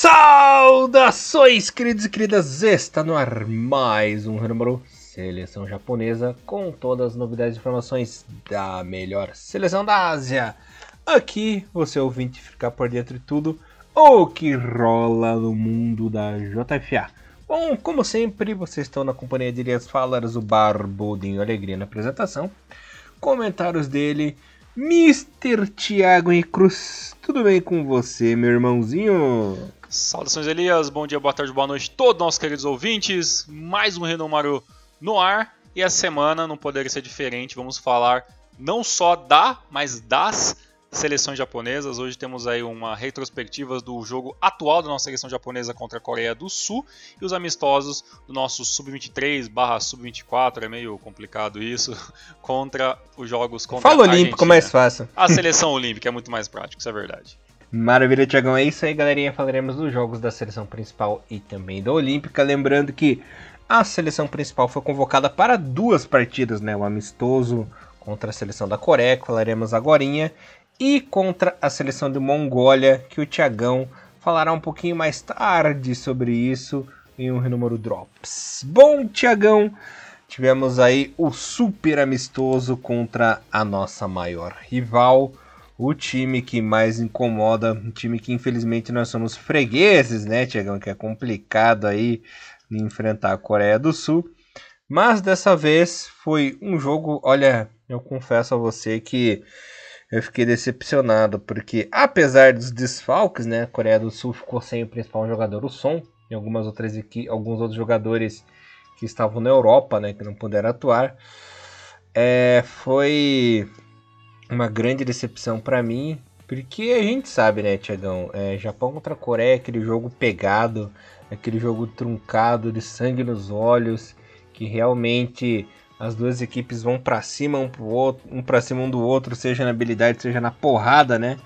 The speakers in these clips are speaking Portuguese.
Saudações, queridos e queridas! Está no ar mais um número Seleção Japonesa com todas as novidades e informações da melhor seleção da Ásia. Aqui você ouvinte ficar por dentro de tudo o que rola no mundo da JFA. Bom, como sempre, vocês estão na companhia de Elias Falaras, o Barbudinho Alegria na apresentação. Comentários dele, Mr. Thiago e Cruz. Tudo bem com você, meu irmãozinho? Saudações, Elias. Bom dia, boa tarde, boa noite, todos nossos queridos ouvintes. Mais um Renomaru no ar. E a semana não poderia ser diferente. Vamos falar não só da, mas das seleções japonesas. Hoje temos aí uma retrospectiva do jogo atual da nossa seleção japonesa contra a Coreia do Sul e os amistosos do nosso sub-23 barra sub-24, é meio complicado isso, contra os jogos contra Fala a olímpico mais fácil. A seleção olímpica é muito mais prático, isso é verdade. Maravilha, Tiagão. É isso aí, galerinha. Falaremos dos jogos da seleção principal e também da Olímpica. Lembrando que a seleção principal foi convocada para duas partidas, né? O amistoso contra a seleção da Coreia, que falaremos agorinha, e contra a seleção de Mongólia, que o Tiagão falará um pouquinho mais tarde sobre isso em um Renúmero Drops. Bom, Tiagão, tivemos aí o super amistoso contra a nossa maior rival, o time que mais incomoda, um time que infelizmente nós somos fregueses, né, Tiagão? Que é complicado aí enfrentar a Coreia do Sul. Mas dessa vez foi um jogo, olha, eu confesso a você que eu fiquei decepcionado, porque apesar dos desfalques, né, a Coreia do Sul ficou sem o principal jogador, o Son, e algumas outras alguns outros jogadores que estavam na Europa, né, que não puderam atuar. É, foi uma grande decepção para mim, porque a gente sabe, né, Tiagão, é, Japão contra Coreia, aquele jogo pegado, aquele jogo truncado, de sangue nos olhos, que realmente as duas equipes vão para cima um pro outro, um para cima um do outro, seja na habilidade, seja na porrada, né?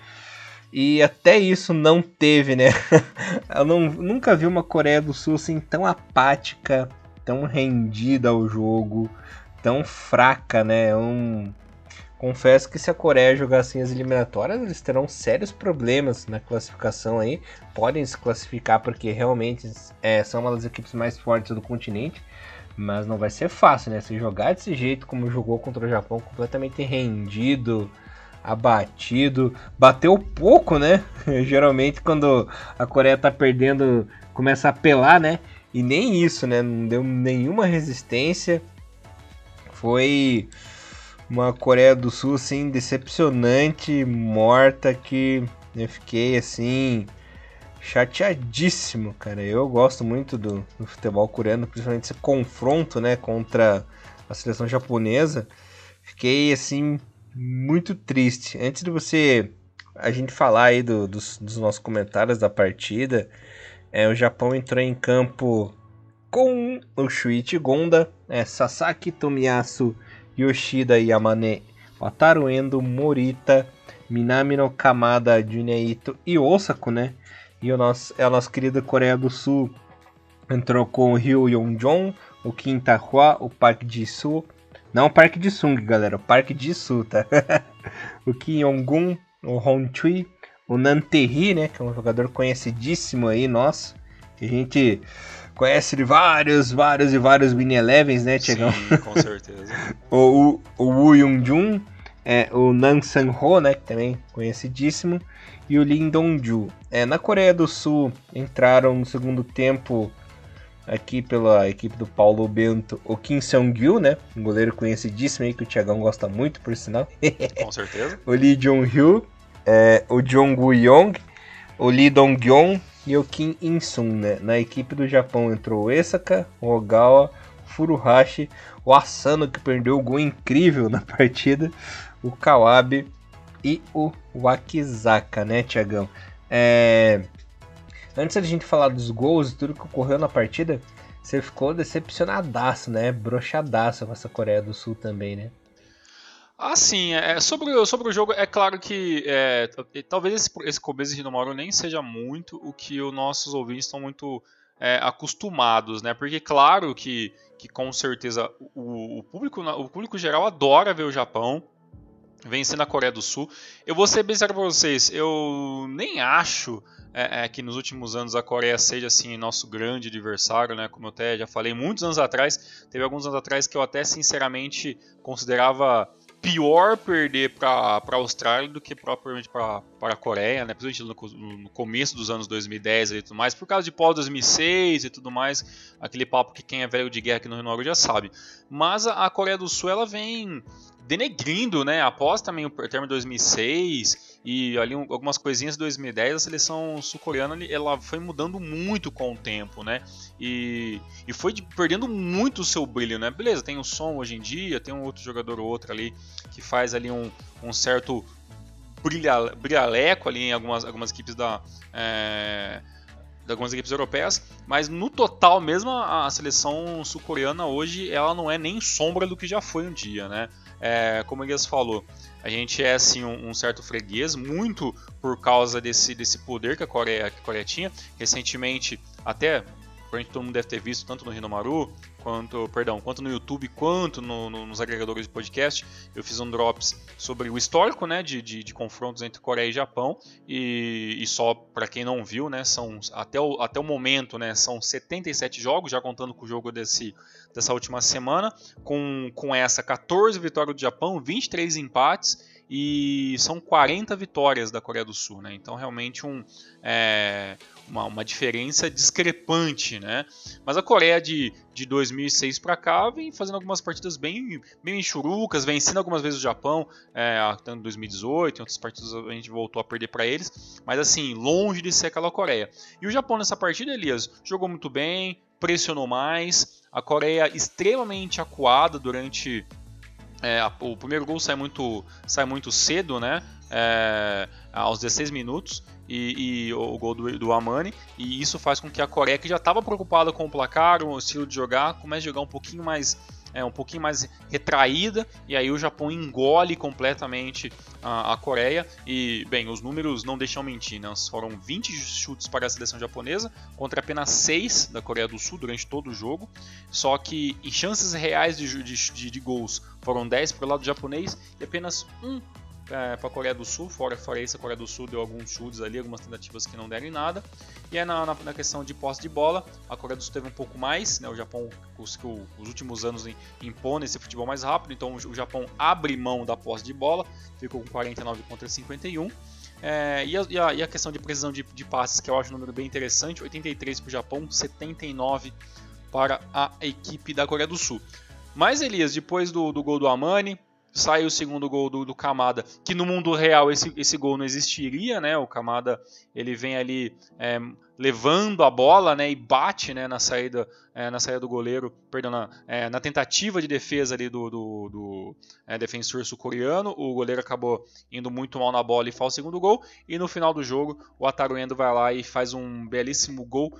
E até isso não teve, né? Eu não, nunca vi uma Coreia do Sul assim tão apática, tão rendida ao jogo, tão fraca, né? Um, confesso que se a Coreia jogar assim as eliminatórias, eles terão sérios problemas na classificação aí. Podem se classificar porque realmente é, são uma das equipes mais fortes do continente. Mas não vai ser fácil, né? Se jogar desse jeito como jogou contra o Japão, completamente rendido, abatido, bateu pouco, né? Geralmente quando a Coreia tá perdendo, começa a apelar, né? E nem isso, né? Não deu nenhuma resistência. Foi uma Coreia do Sul assim decepcionante, morta que eu fiquei assim chateadíssimo, cara. Eu gosto muito do, do, futebol coreano, principalmente esse confronto, né, contra a seleção japonesa. Fiquei assim muito triste. Antes de você a gente falar aí do, dos, dos, nossos comentários da partida, é, o Japão entrou em campo com o Shuichi Gonda, é, Sasaki Tomiyasu, Yoshida Yamane, Wataru Endo, Morita, Minami no Kamada, Junya e Osako, né? E o nosso, a nossa querida Coreia do Sul entrou com o Ryu Yong-jong, o Kim Ta-hwa, o Park Ji-soo. Não o Park Ji-sung, galera, o Park Ji-soo, tá? o Kim Yong-gun, o Hong Chui, o Nan Tae-hee, né, que é um jogador conhecidíssimo aí, nosso. Que a gente conhece de vários, vários e vários mini elevens, né, Tiagão? Sim, com certeza. o, o, o Woo Young-jun, é, o Nan Sang-ho, né, que também é conhecidíssimo e o Lim Dong-ju. É, na Coreia do Sul entraram no segundo tempo aqui pela equipe do Paulo Bento o Kim Seong-gyu, né? Um goleiro conhecidíssimo aí que o Thiagão gosta muito, por sinal. Com certeza. o Lee Jong-hyo, é, o Jong-gu-yong, o Lee Dong-gyeon e o Kim In-sung, né? Na equipe do Japão entrou Esaka, Ogawa, Furuhashi, o Asano que perdeu o gol incrível na partida, o Kawabe e o Wakizaka, né, Tiagão? É... Antes da gente falar dos gols e tudo que ocorreu na partida, você ficou decepcionadaço, né? Broxadaço com essa Coreia do Sul também, né? Ah, sim. É, sobre, sobre o jogo, é claro que é, talvez esse, esse começo de Nomoro nem seja muito o que os nossos ouvintes estão muito é, acostumados, né? Porque claro que, que com certeza o, o, público, o público geral adora ver o Japão vencendo a Coreia do Sul. Eu vou ser bem sério para vocês, eu nem acho é, é, que nos últimos anos a Coreia seja assim nosso grande adversário, né? Como eu até já falei muitos anos atrás, teve alguns anos atrás que eu até sinceramente considerava pior perder para a Austrália do que propriamente para a Coreia, né? principalmente no, no, começo dos anos 2010 e tudo mais, por causa de pós-2006 e tudo mais, aquele papo que quem é velho de guerra aqui no Rio Norte já sabe. Mas a, a Coreia do Sul ela vem denegrindo, né? Após também o termo de 2006 e ali algumas coisinhas de 2010, a seleção sul-coreana ela foi mudando muito com o tempo, né? E, e foi perdendo muito o seu brilho, né? Beleza, tem o som hoje em dia, tem um outro jogador ou outro ali que faz ali um, um certo brilha, brilhaleco ali em algumas, algumas equipes da. É, de algumas equipes europeias, mas no total mesmo a seleção sul-coreana hoje ela não é nem sombra do que já foi um dia, né? É, como o Elias falou, a gente é assim um, um, certo freguês, muito por causa desse, desse poder que a, Coreia, que a Coreia tinha. Recentemente, até provavelmente todo mundo deve ter visto, tanto no Rinomaru, quanto, perdão, quanto no YouTube, quanto no, no, nos agregadores de podcast, eu fiz um drops sobre o histórico, né, de, de, de confrontos entre Coreia e Japão, e, e só para quem não viu, né, são até o, até o momento, né, são 77 jogos, já contando com o jogo desse, dessa última semana, com, com essa 14 vitórias do Japão, 23 empates, e são 40 vitórias da Coreia do Sul, né? Então realmente um, é, uma, uma, diferença discrepante, né? Mas a Coreia de, de 2006 para cá vem fazendo algumas partidas bem, bem enxurucas, vencendo algumas vezes o Japão, é, em 2018, em outras partidas a gente voltou a perder para eles, mas assim, longe de ser aquela Coreia. E o Japão nessa partida, Elias, jogou muito bem, pressionou mais, a Coreia extremamente acuada durante é, o primeiro gol sai muito, sai muito cedo, né? É, aos 16 minutos e, e o gol do, do, Amani e isso faz com que a Coreia que já estava preocupada com o placar, o estilo de jogar, comece a jogar um pouquinho mais é, um pouquinho mais retraída, e aí o Japão engole completamente a, a, Coreia. E, bem, os números não deixam mentir, né? Foram 20 chutes para a seleção japonesa contra apenas 6 da Coreia do Sul durante todo o jogo. Só que em chances reais de, de, de, de gols foram 10 para o lado japonês e apenas um é, para a Coreia do Sul, fora, fora isso, a Coreia do Sul deu alguns chutes ali, algumas tentativas que não deram em nada. E aí na, na, na, questão de posse de bola, a Coreia do Sul teve um pouco mais, né, o Japão, que os últimos anos impõe esse futebol mais rápido, então o, o Japão abre mão da posse de bola, ficou com 49 contra 51. É, e, a, e, a, e, a, questão de precisão de, de, passes, que eu acho um número bem interessante, 83 para o Japão, 79 para a equipe da Coreia do Sul. Mas Elias, depois do, do gol do Amani, sai o segundo gol do, do Kamada, que no mundo real esse, esse gol não existiria, né? O Kamada ele vem ali é, levando a bola, né? E bate, né? Na saída, é, na saída do goleiro, perdão, na, é, na tentativa de defesa ali do, do, do é, defensor sul-coreano. O goleiro acabou indo muito mal na bola e faz o segundo gol. E no final do jogo, o Ataru Endo vai lá e faz um belíssimo gol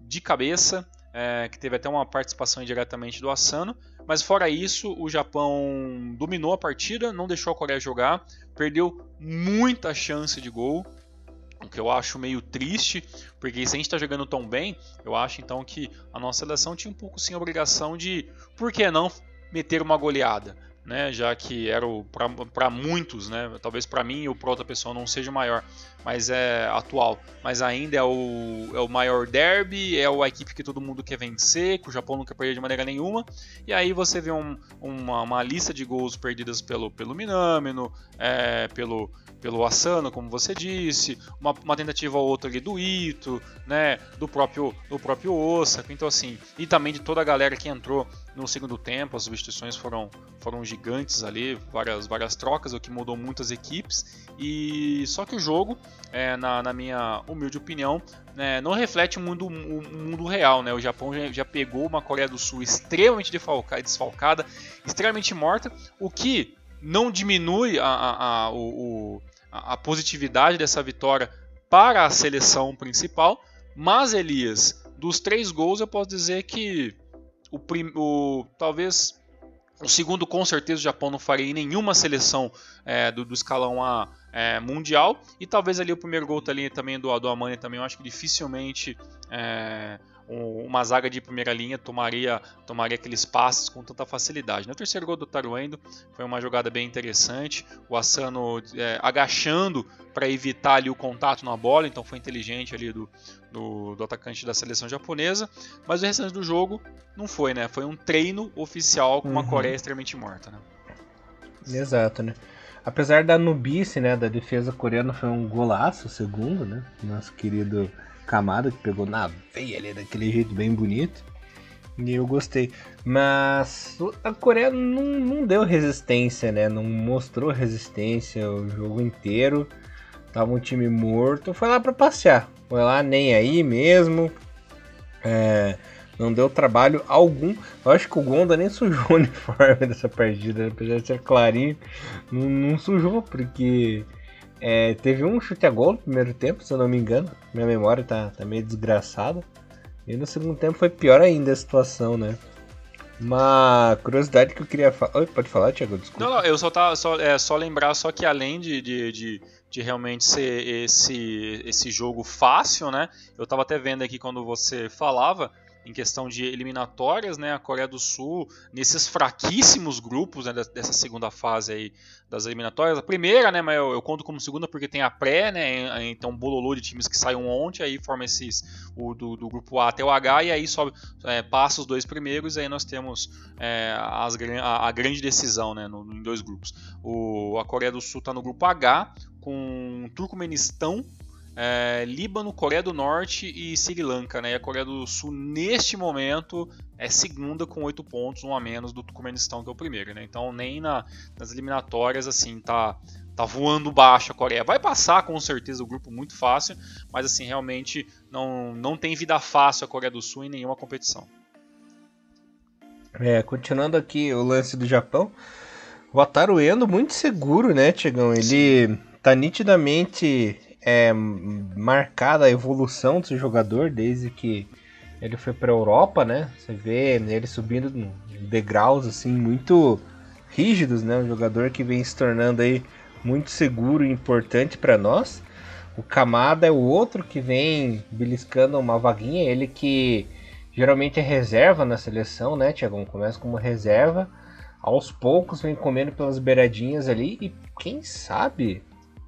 de cabeça é, que teve até uma participação indiretamente do Asano. Mas fora isso, o Japão dominou a partida, não deixou a Coreia jogar, perdeu muita chance de gol, o que eu acho meio triste, porque se a gente está jogando tão bem, eu acho então que a nossa seleção tinha um pouco sim a obrigação de, por que não, meter uma goleada né, já que era para muitos, né, talvez para mim ou para outra pessoa não seja maior, mas é atual, mas ainda é o, é o maior derby, é a equipe que todo mundo quer vencer, que o Japão nunca perdeu de maneira nenhuma, e aí você vê um, uma, uma, lista de gols perdidas pelo, pelo Minamino, é, pelo, pelo Asano, como você disse, uma, uma, tentativa ou outra ali do Ito, né, do próprio, do próprio Osaka, então assim, e também de toda a galera que entrou no segundo tempo, as substituições foram, foram gigantes ali, várias, várias trocas, o que mudou muitas equipes. E só que o jogo, é, na, na, minha humilde opinião, é, não reflete o mundo, o mundo real. Né? O Japão já, já pegou uma Coreia do Sul extremamente desfalcada, extremamente morta, o que não diminui a, a, a, o, a positividade dessa vitória para a seleção principal. Mas, Elias, dos três gols eu posso dizer que o, prim, o talvez o segundo, com certeza, o Japão não faria em nenhuma seleção é, do, do, escalão A é, mundial. E talvez ali o primeiro gol ali também do, do Amani também, eu acho que dificilmente é, uma zaga de primeira linha tomaria, tomaria aqueles passes com tanta facilidade. No terceiro gol do Taruendo foi uma jogada bem interessante, o Asano é, agachando para evitar ali o contato na bola, então foi inteligente ali do, do, do, atacante da seleção japonesa, mas o restante do jogo não foi, né? Foi um treino oficial com uma uhum. Coreia extremamente morta, né? Exato, né? Apesar da nubice, né, da defesa coreana foi um golaço, o segundo, né? Nosso querido Kamada que pegou na veia ali daquele jeito bem bonito. E eu gostei. Mas a Coreia não, não deu resistência, né? Não mostrou resistência o jogo inteiro. Tava um time morto. Foi lá para passear. Foi lá nem aí mesmo. É, não deu trabalho algum. Eu acho que o Gonda nem sujou o uniforme dessa partida, né? apesar de ser clarinho, não, não sujou, porque é, teve um chute a gol no primeiro tempo, se eu não me engano. Minha memória tá, tá meio desgraçada. E no segundo tempo foi pior ainda a situação, né? Uma curiosidade que eu queria falar. Pode falar, Thiago? Desculpa. Não, não, eu só, tá, só, é, só lembrar só que além de, de, de, de, realmente ser esse, esse jogo fácil, né? Eu tava até vendo aqui quando você falava em questão de eliminatórias, né? A Coreia do Sul, nesses fraquíssimos grupos né, dessa segunda fase aí das eliminatórias. A primeira, né? Mas eu, eu conto como segunda porque tem a pré, né? Então, bololô de times que saem ontem, aí forma esses o do, do, grupo A até o H, e aí sobe, é, passa os dois primeiros, e aí nós temos é, as, a, a, grande decisão, né? No, em dois grupos. O, a Coreia do Sul está no grupo H, com Turcomenistão é, Líbano, Coreia do Norte e Sri Lanka. Né? E a Coreia do Sul, neste momento, é segunda com oito pontos, um a menos do Turcomenistão, que é o primeiro. Né? Então, nem na, nas eliminatórias, assim, tá, tá voando baixo a Coreia. Vai passar, com certeza, o grupo muito fácil, mas, assim, realmente não, não tem vida fácil a Coreia do Sul em nenhuma competição. É, continuando aqui o lance do Japão, o Ataru Endo muito seguro, né, Tiagão? Ele tá nitidamente é marcada a evolução desse jogador desde que ele foi para a Europa, né? Você vê ele subindo degraus assim muito rígidos, né? Um jogador que vem se tornando aí muito seguro e importante para nós. O Kamada é o outro que vem beliscando uma vaguinha, ele que geralmente é reserva na seleção, né, Tiagão? Começa como reserva, aos poucos vem comendo pelas beiradinhas ali e quem sabe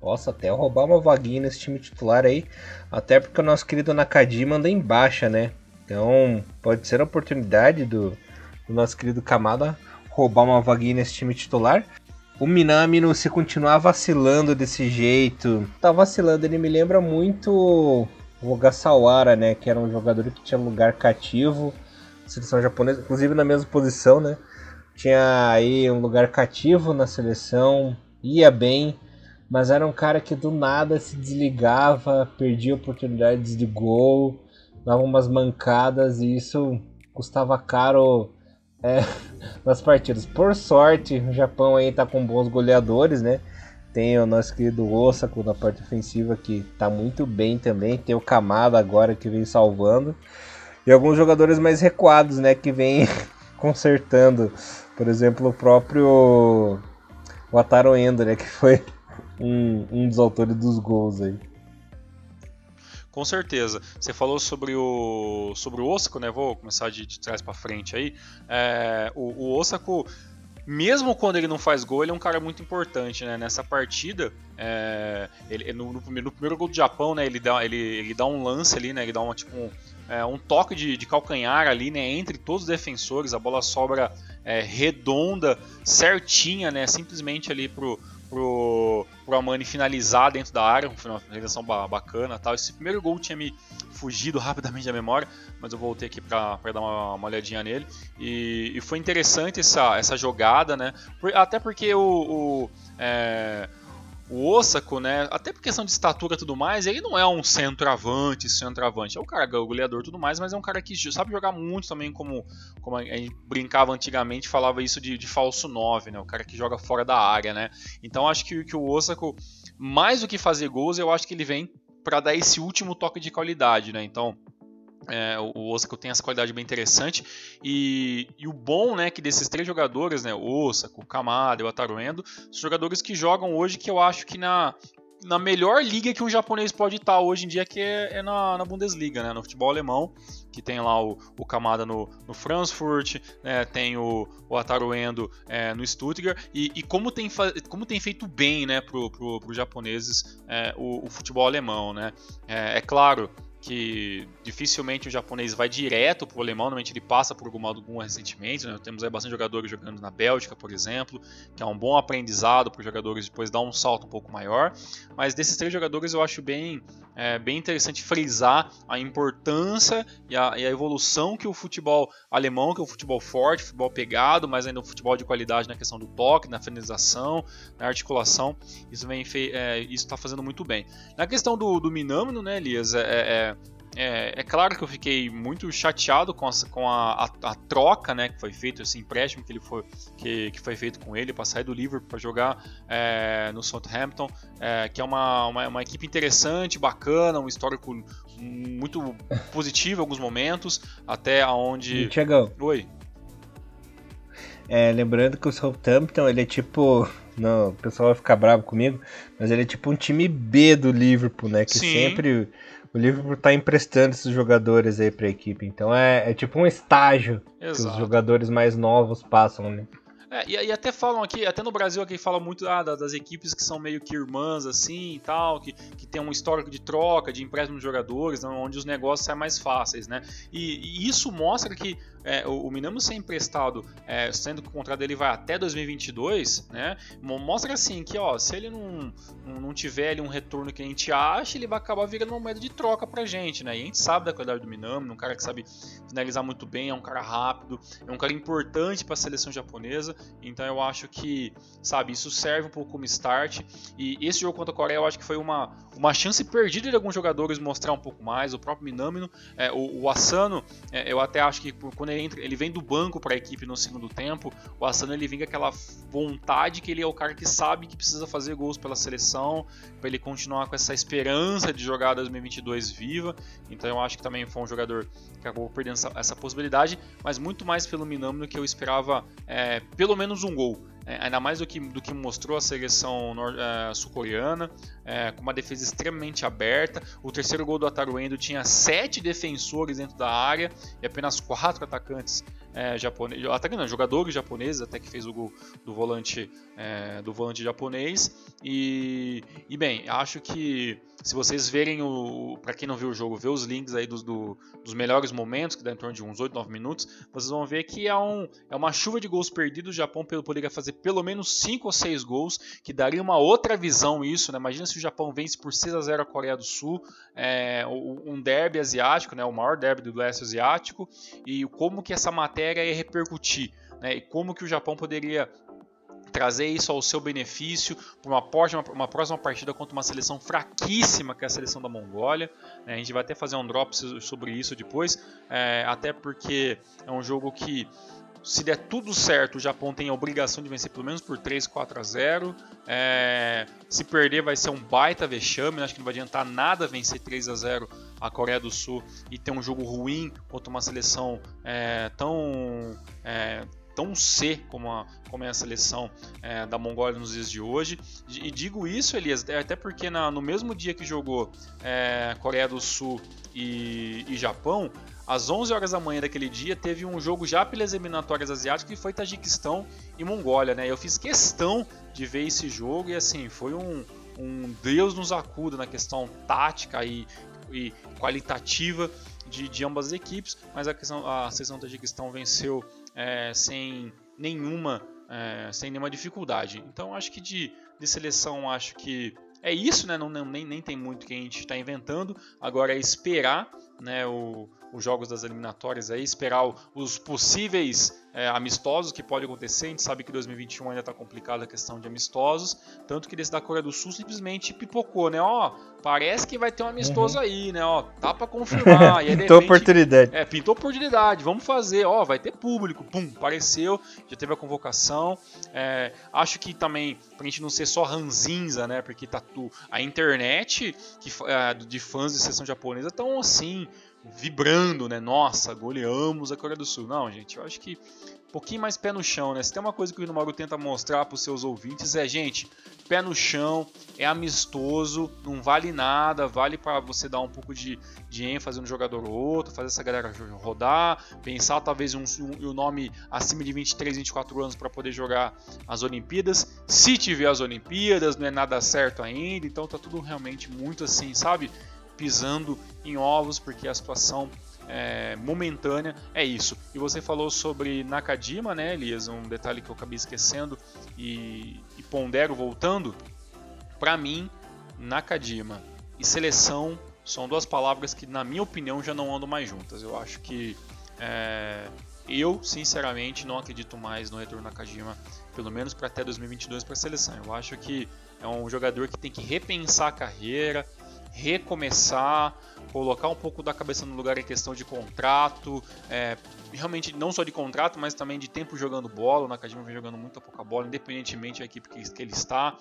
possa até roubar uma vaguinha nesse time titular aí. Até porque o nosso querido Nakajima anda em baixa, né? Então pode ser a oportunidade do, do nosso querido Kamada roubar uma vaguinha nesse time titular. O Minamino, se continuar vacilando desse jeito, tá vacilando. Ele me lembra muito o Ogasawara, né? Que era um jogador que tinha lugar cativo, seleção japonesa, inclusive na mesma posição, né? Tinha aí um lugar cativo na seleção, ia bem, mas era um cara que do nada se desligava, perdia oportunidades de gol, dava umas mancadas e isso custava caro é, nas partidas. Por sorte, o Japão aí tá com bons goleadores, né? Tem o nosso querido Osako na parte ofensiva que tá muito bem também. Tem o Kamada agora que vem salvando. E alguns jogadores mais recuados, né? Que vem consertando. Por exemplo, o próprio Wataru Endo, né? Que foi um, um dos autores dos gols aí. Com certeza. Você falou sobre o sobre o Osako, né? Vou começar de, de trás para frente aí. É, o, o Osako, mesmo quando ele não faz gol, ele é um cara muito importante, né? Nessa partida, é, ele, no, no, primeiro, no, primeiro, gol do Japão, né? Ele dá, ele, ele dá um lance ali, né? Ele dá uma, tipo, um, é, um toque de, de, calcanhar ali, né? Entre todos os defensores, a bola sobra é, redonda, certinha, né? Simplesmente ali pro pro, pro Amani finalizar dentro da área, uma finalização bacana tal. Esse primeiro gol tinha me fugido rapidamente da memória, mas eu voltei aqui para dar uma, uma, olhadinha nele. E, e, foi interessante essa, essa jogada, né? Até porque o, o é, o Osako, né, até por questão de estatura e tudo mais, ele não é um centroavante, centroavante. É um cara goleador e tudo mais, mas é um cara que sabe jogar muito também, como, como a gente brincava antigamente, falava isso de, de falso 9, né? O cara que joga fora da área, né? Então acho que, que o Osako, mais do que fazer gols, eu acho que ele vem para dar esse último toque de qualidade, né? Então, é, o Osaka tem essa qualidade bem interessante e, e, o bom né que desses três jogadores né o Osaka, o Kamada e o Ataruendo são jogadores que jogam hoje que eu acho que na na melhor liga que um japonês pode estar hoje em dia, que é, é na, na, Bundesliga, né? no futebol alemão, que tem lá o, o Kamada no, no Frankfurt, né? tem o, o Ataru Endo é, no Stuttgart, e, e, como, tem, como tem feito bem né, para pro, pro japoneses é, o, o, futebol alemão. Né? É, é claro que dificilmente o japonês vai direto para o alemão, normalmente ele passa por alguma, alguma recentemente. Né? Temos aí bastante jogadores jogando na Bélgica, por exemplo, que é um bom aprendizado para os jogadores depois dar um salto um pouco maior. Mas desses três jogadores eu acho bem, é, bem interessante frisar a importância e a, e a, evolução que o futebol alemão, que é um futebol forte, futebol pegado, mas ainda um futebol de qualidade na questão do toque, na finalização, na articulação, isso vem é, isso está fazendo muito bem. Na questão do, do Minamino, né, Elias, é, é, é claro que eu fiquei muito chateado com, a, com a, a, a, troca né, que foi feito, esse empréstimo que, ele foi, que, que foi feito com ele para sair do Liverpool para jogar é, no Southampton, é, que é uma, uma, uma, equipe interessante, bacana, um histórico muito positivo em alguns momentos, até onde. Chegou. Oi. É, lembrando que o Southampton ele é tipo. Não, o pessoal vai ficar bravo comigo, mas ele é tipo um time B do Liverpool, né? Que Sim. sempre o Liverpool tá emprestando esses jogadores aí pra equipe. Então é, é tipo um estágio Exato. que os jogadores mais novos passam, né? É, e, e, até falam aqui, até no Brasil aqui fala muito ah, das equipes que são meio que irmãs assim e tal, que, que tem um histórico de troca, de empréstimo de jogadores, né, onde os negócios saem mais fáceis, né? E, e isso mostra que é, o, o Minamo ser emprestado, é, sendo que o contrato dele vai até 2022, né? Mostra assim que, ó, se ele não, não tiver ali um retorno que a gente acha, ele vai acabar virando uma moeda de troca pra gente, né? E a gente sabe da qualidade do Minamo, um cara que sabe finalizar muito bem, é um cara rápido, é um cara importante para a seleção japonesa. Então eu acho que, sabe, isso serve um pouco como start. E esse jogo contra a Coreia eu acho que foi uma, uma chance perdida de alguns jogadores mostrar um pouco mais. O próprio Minamino, é, o, o Asano, é, eu até acho que quando ele entra, ele vem do banco para a equipe no segundo tempo. O Asano ele vem com aquela vontade que ele é o cara que sabe que precisa fazer gols pela seleção, para ele continuar com essa esperança de jogar 2022 viva. Então eu acho que também foi um jogador que acabou perdendo essa, essa possibilidade, mas muito mais pelo Minamino que eu esperava é, pelo menos um gol. É, ainda mais do que, do que mostrou a seleção é, sul-coreana, é, com uma defesa extremamente aberta. O terceiro gol do Ataruendo tinha sete defensores dentro da área e apenas quatro atacantes é, japoneses, não, jogadores japoneses, até que fez o gol do volante, é, do volante japonês. E, e bem, acho que se vocês verem o, para quem não viu o jogo, ver os links aí dos, do, dos melhores momentos, que dá em torno de uns 8, 9 minutos, vocês vão ver que é, um, é uma chuva de gols perdidos. O Japão poderia fazer pelo menos 5 ou 6 gols, que daria uma outra visão isso, né? Imagina se o Japão vence por 6 a 0 a Coreia do Sul, é, um derby asiático, né? O maior derby do leste asiático, e como que essa matéria ia repercutir. Né, e como que o Japão poderia trazer isso ao seu benefício para uma, próxima, uma próxima partida contra uma seleção fraquíssima, que é a seleção da Mongólia. Né, a gente vai até fazer um drop sobre isso depois, é, até porque é um jogo que se der tudo certo, o Japão tem a obrigação de vencer pelo menos por 3, 4 a 0. É, se perder, vai ser um baita vexame. Acho que não vai adiantar nada vencer 3 a 0 a Coreia do Sul e ter um jogo ruim contra uma seleção é, tão. É, tão C como, a, como é a seleção é, da Mongólia nos dias de hoje. E digo isso, Elias, até porque na, no mesmo dia que jogou é, Coreia do Sul e, e Japão, às 11 horas da manhã daquele dia, teve um jogo já pelas eliminatórias asiáticas que foi Tajiquistão e Mongólia, né? Eu fiz questão de ver esse jogo e assim, foi um, um Deus nos acuda na questão tática e, e qualitativa de, de, ambas as equipes, mas a, questão, a seleção Tajiquistão venceu é, sem nenhuma é, sem nenhuma dificuldade. Então acho que de, de seleção acho que é isso, né? Não, nem, nem tem muito que a gente está inventando. Agora é esperar né, o, os jogos das eliminatórias aí, esperar os possíveis é, amistosos que pode acontecer. A gente sabe que 2021 ainda está complicada a questão de amistosos, tanto que desse da Coreia do Sul simplesmente pipocou, né? Ó, parece que vai ter um amistoso uhum. aí, né? Ó, tá para confirmar. e pintou oportunidade. É, pintou oportunidade. Vamos fazer. Ó, vai ter público. Pum, apareceu. Já teve a convocação. É, acho que também pra gente não ser só ranzinza, né? Porque tá tu, a internet que, é, de fãs de sessão japonesa estão assim vibrando, né? Nossa, goleamos a Coreia do Sul. Não, gente, eu acho que um pouquinho mais pé no chão, né? Se tem uma coisa que o Mauro tenta mostrar para os seus ouvintes é, gente, pé no chão, é amistoso, não vale nada, vale para você dar um pouco de, de ênfase no jogador ou outro, fazer essa galera rodar, pensar talvez um, um, um nome acima de 23, 24 anos para poder jogar as Olimpíadas. Se tiver as Olimpíadas, não é nada certo ainda, então tá tudo realmente muito assim, sabe? Pisando em ovos, porque a situação é, momentânea é isso. E você falou sobre Nakajima, né, Elias? Um detalhe que eu acabei esquecendo e, e pondero voltando. Para mim, Nakajima e seleção são duas palavras que, na minha opinião, já não andam mais juntas. Eu acho que é, eu, sinceramente, não acredito mais no retorno Nakajima, pelo menos para até 2022 para seleção. Eu acho que é um jogador que tem que repensar a carreira, recomeçar, colocar um pouco da cabeça no lugar em questão de contrato, é, realmente não só de contrato, mas também de tempo jogando bola. O Nakajima vem jogando muito pouca bola, independentemente da equipe que, que ele está.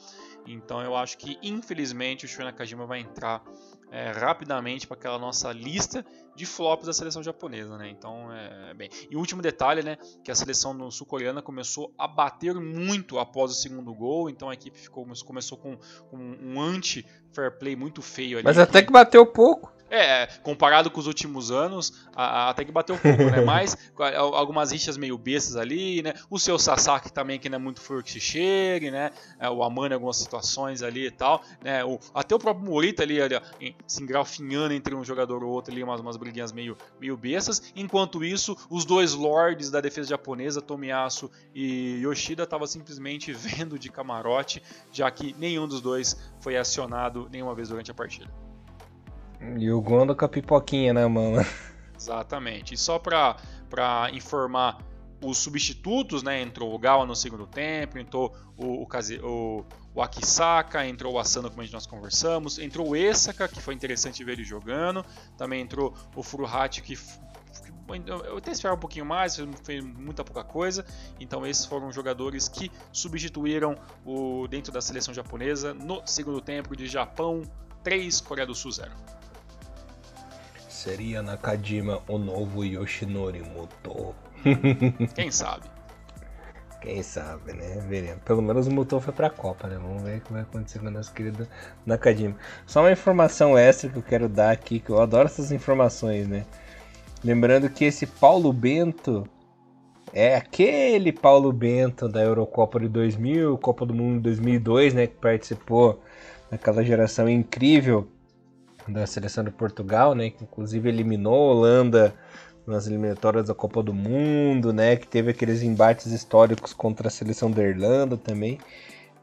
Então eu acho que infelizmente o Shuei Nakajima vai entrar é, rapidamente para aquela nossa lista de flops da seleção japonesa, né? Então, é, bem. E o último detalhe, né, que a seleção sul-coreana começou a bater muito após o segundo gol, então a equipe ficou, começou com, com um anti-fair play muito feio ali. Mas até que bateu pouco. É, comparado com os últimos anos, a, a, até que bateu um pouco, né? Mas algumas rixas meio bestas ali, né? O seu Sasaki também, que não é muito furo que se chegue, né? É, o Amano em algumas situações ali e tal, né? O, até o próprio Morita ali, ali em, se engralfinhando entre um jogador ou outro ali, umas, umas briguinhas meio, meio bestas. Enquanto isso, os dois lords da defesa japonesa, Tomiyasu e Yoshida, estavam simplesmente vendo de camarote, já que nenhum dos dois foi acionado nenhuma vez durante a partida. E o Gondo com a pipoquinha na mão. Né? Exatamente. E só para informar os substitutos, né? Entrou o Gawa no segundo tempo, entrou o, o, o, o Akisaka, entrou o Asano, como a gente nós conversamos, entrou o Esaka, que foi interessante ver ele jogando, também entrou o Furuhachi, que eu até esperava um pouquinho mais, fez muita pouca coisa. Então esses foram jogadores que substituíram o dentro da seleção japonesa no segundo tempo de Japão 3, Coreia do Sul 0. Seria Nakajima o novo Yoshinori Muto? Quem sabe? Quem sabe, né? Veremos. Pelo menos o Muto foi pra Copa, né? Vamos ver o que vai acontecer com o nosso querido Nakajima. Só uma informação extra que eu quero dar aqui, que eu adoro essas informações, né? Lembrando que esse Paulo Bento é aquele Paulo Bento da Eurocopa de 2000, Copa do Mundo de 2002, né? Que participou daquela geração incrível da seleção de Portugal, né, que inclusive eliminou a Holanda nas eliminatórias da Copa do Mundo, né, que teve aqueles embates históricos contra a seleção da Irlanda também.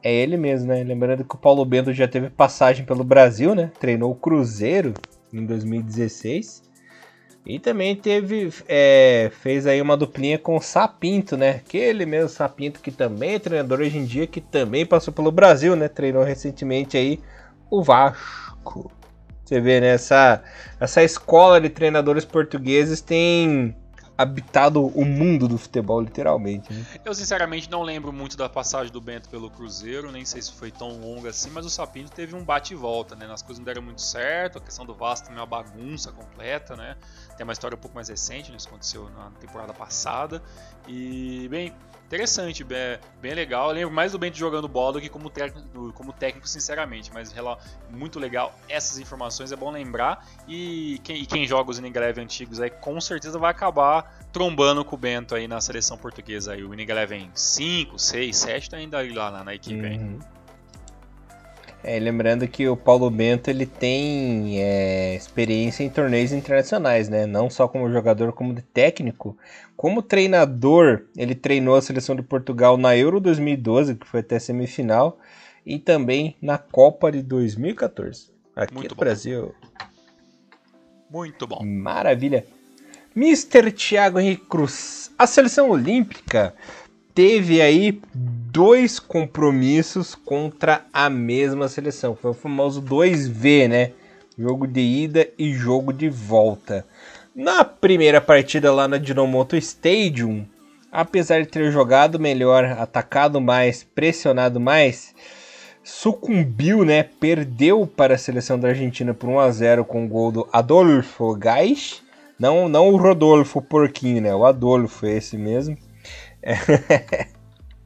É ele mesmo, né? Lembrando que o Paulo Bento já teve passagem pelo Brasil, né? Treinou o Cruzeiro em 2016. E também teve. É, fez aí uma duplinha com o Sapinto, né? Aquele mesmo Sapinto que também é treinador hoje em dia, que também passou pelo Brasil, né? Treinou recentemente aí o Vasco. Você vê, né? Essa, essa escola de treinadores portugueses tem habitado o mundo do futebol, literalmente. Né? Eu, sinceramente, não lembro muito da passagem do Bento pelo Cruzeiro, nem sei se foi tão longa assim, mas o Sapinto teve um bate e volta, né? As coisas não deram muito certo, a questão do Vasco também é uma bagunça completa, né? Tem uma história um pouco mais recente, né? isso aconteceu na temporada passada. E, bem, interessante, bem, bem legal. Eu lembro mais do Bento jogando bola do que como técnico, como técnico sinceramente, mas muito legal essas informações, é bom lembrar. E quem, e quem joga os Inning antigos aí com certeza vai acabar trombando com o Bento aí na seleção portuguesa. Aí. O Inning 5, 6, 7 tá ainda lá na, na equipe uhum. É, lembrando que o Paulo Bento ele tem é, experiência em torneios internacionais, né? Não só como jogador, como de técnico. Como treinador, ele treinou a seleção de Portugal na Euro 2012, que foi até semifinal, e também na Copa de 2014, aqui Muito no bom. Brasil. Muito bom. Maravilha. Mr. Thiago Henrique Cruz, a seleção olímpica teve aí dois compromissos contra a mesma seleção. Foi o famoso 2V, né? Jogo de ida e jogo de volta. Na primeira partida lá na Dinomoto Stadium, apesar de ter jogado melhor, atacado mais, pressionado mais, sucumbiu, né? Perdeu para a seleção da Argentina por 1 a 0 com o gol do Adolfo Gais Não, não o Rodolfo porquinho, né? O Adolfo, esse mesmo.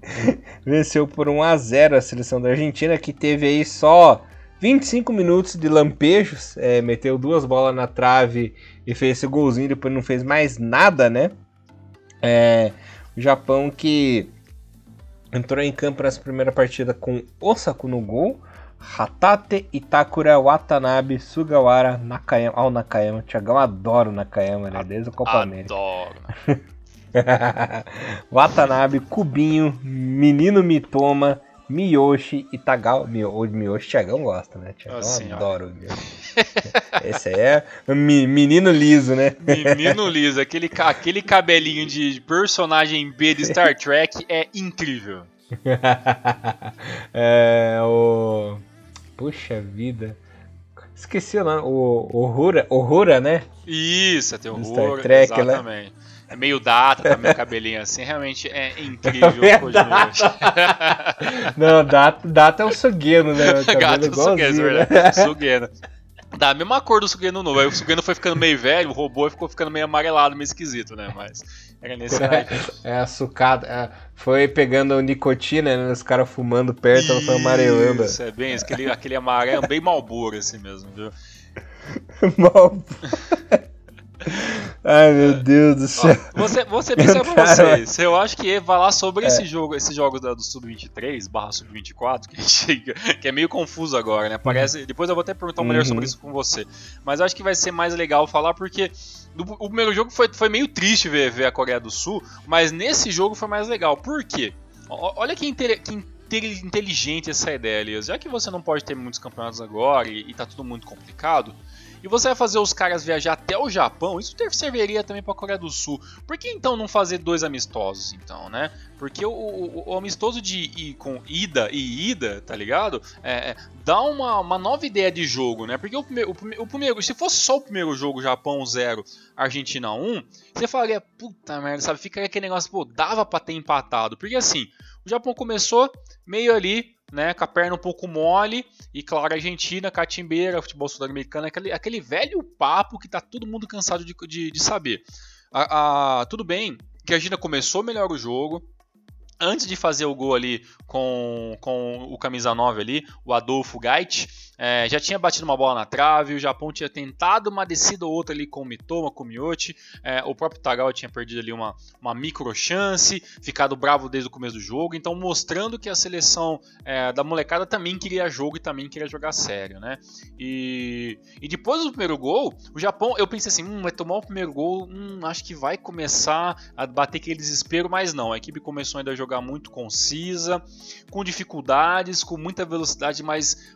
Venceu por 1 a 0 a seleção da Argentina, que teve aí só 25 minutos de lampejos, é, meteu duas bolas na trave e fez esse golzinho, depois não fez mais nada, né? É, o Japão que entrou em campo nessa primeira partida com Osako no gol, Hatate, Itakura, Watanabe, Sugawara, Nakayama. Oh, o Nakayama, Thiagão adora o Nakayama, né? Desde o Copa América. Adoro. Watanabe, Cubinho, Menino Mitoma, Miyoshi e Tagal. O Miyoshi Thiagão gosta, né? Thiagão assim, adora o Miyoshi. Esse aí é menino liso, né? Menino liso, aquele, aquele cabelinho de personagem B de Star Trek é incrível. é o. Puxa vida. Esqueci o nome. O Ohura né? Isso, tem o Star Trek, né? exatamente. Né? É meio data, tá meio cabelinho assim, realmente é incrível é Não, data, data é o Sugeno, né? O Gato é Sugeno, né? Sugeno. Dá a mesma cor do Sugeno novo. Aí o Sugeno foi ficando meio velho, o robô ficou ficando meio amarelado, meio esquisito, né? Mas era nesse é, é a sucada. É, foi pegando nicotina, né? Os caras fumando perto, ela foi amarelando. Isso, é bem. Aquele, aquele amarelo, bem malboro assim mesmo, viu? Malboro. Ai meu Deus do céu. você, você pensa pra vocês. Eu acho que falar sobre é. esse jogo, esses jogos do Sub-23 barra Sub-24, que, que, é meio confuso agora, né? Parece. Uhum. Depois eu vou até perguntar melhor uhum. sobre isso com você. Mas eu acho que vai ser mais legal falar porque. o primeiro jogo foi, foi meio triste ver, ver a Coreia do Sul, mas nesse jogo foi mais legal. Por quê? Olha que, inter, que inteligente essa ideia, Elias. Já que você não pode ter muitos campeonatos agora e, e tá tudo muito complicado, e você vai fazer os caras viajar até o Japão, isso serviria também para a Coreia do Sul. Por que então não fazer dois amistosos, então, né? Porque o, o, o amistoso de ir com ida e ida, tá ligado? É, é, dá uma, uma nova ideia de jogo, né? Porque o primeiro, o, o, primeiro, se fosse só o primeiro jogo, Japão 0, Argentina 1, você falaria, puta merda, sabe? Ficaria aquele negócio, pô, dava pra ter empatado. Porque assim, o Japão começou meio ali né, com a perna um pouco mole, e claro, Argentina, catimbeira, futebol sul-americano, aquele, aquele velho papo que tá todo mundo cansado de, de, de saber. A, a, tudo bem que a Argentina começou melhor o jogo, antes de fazer o gol ali com, com o camisa 9 ali, o Adolfo Gait, é, já tinha batido uma bola na trave, o Japão tinha tentado uma descida ou outra ali com o Mitoma, com o Miyoshi, é, o próprio Tagawa tinha perdido ali uma, uma micro chance, ficado bravo desde o começo do jogo, então mostrando que a seleção é, da molecada também queria jogo e também queria jogar sério, né? E, e depois do primeiro gol, o Japão, eu pensei assim, hum, vai tomar o primeiro gol, hum, acho que vai começar a bater aquele desespero, mas não, a equipe começou ainda a jogar muito concisa, com dificuldades, com muita velocidade, mas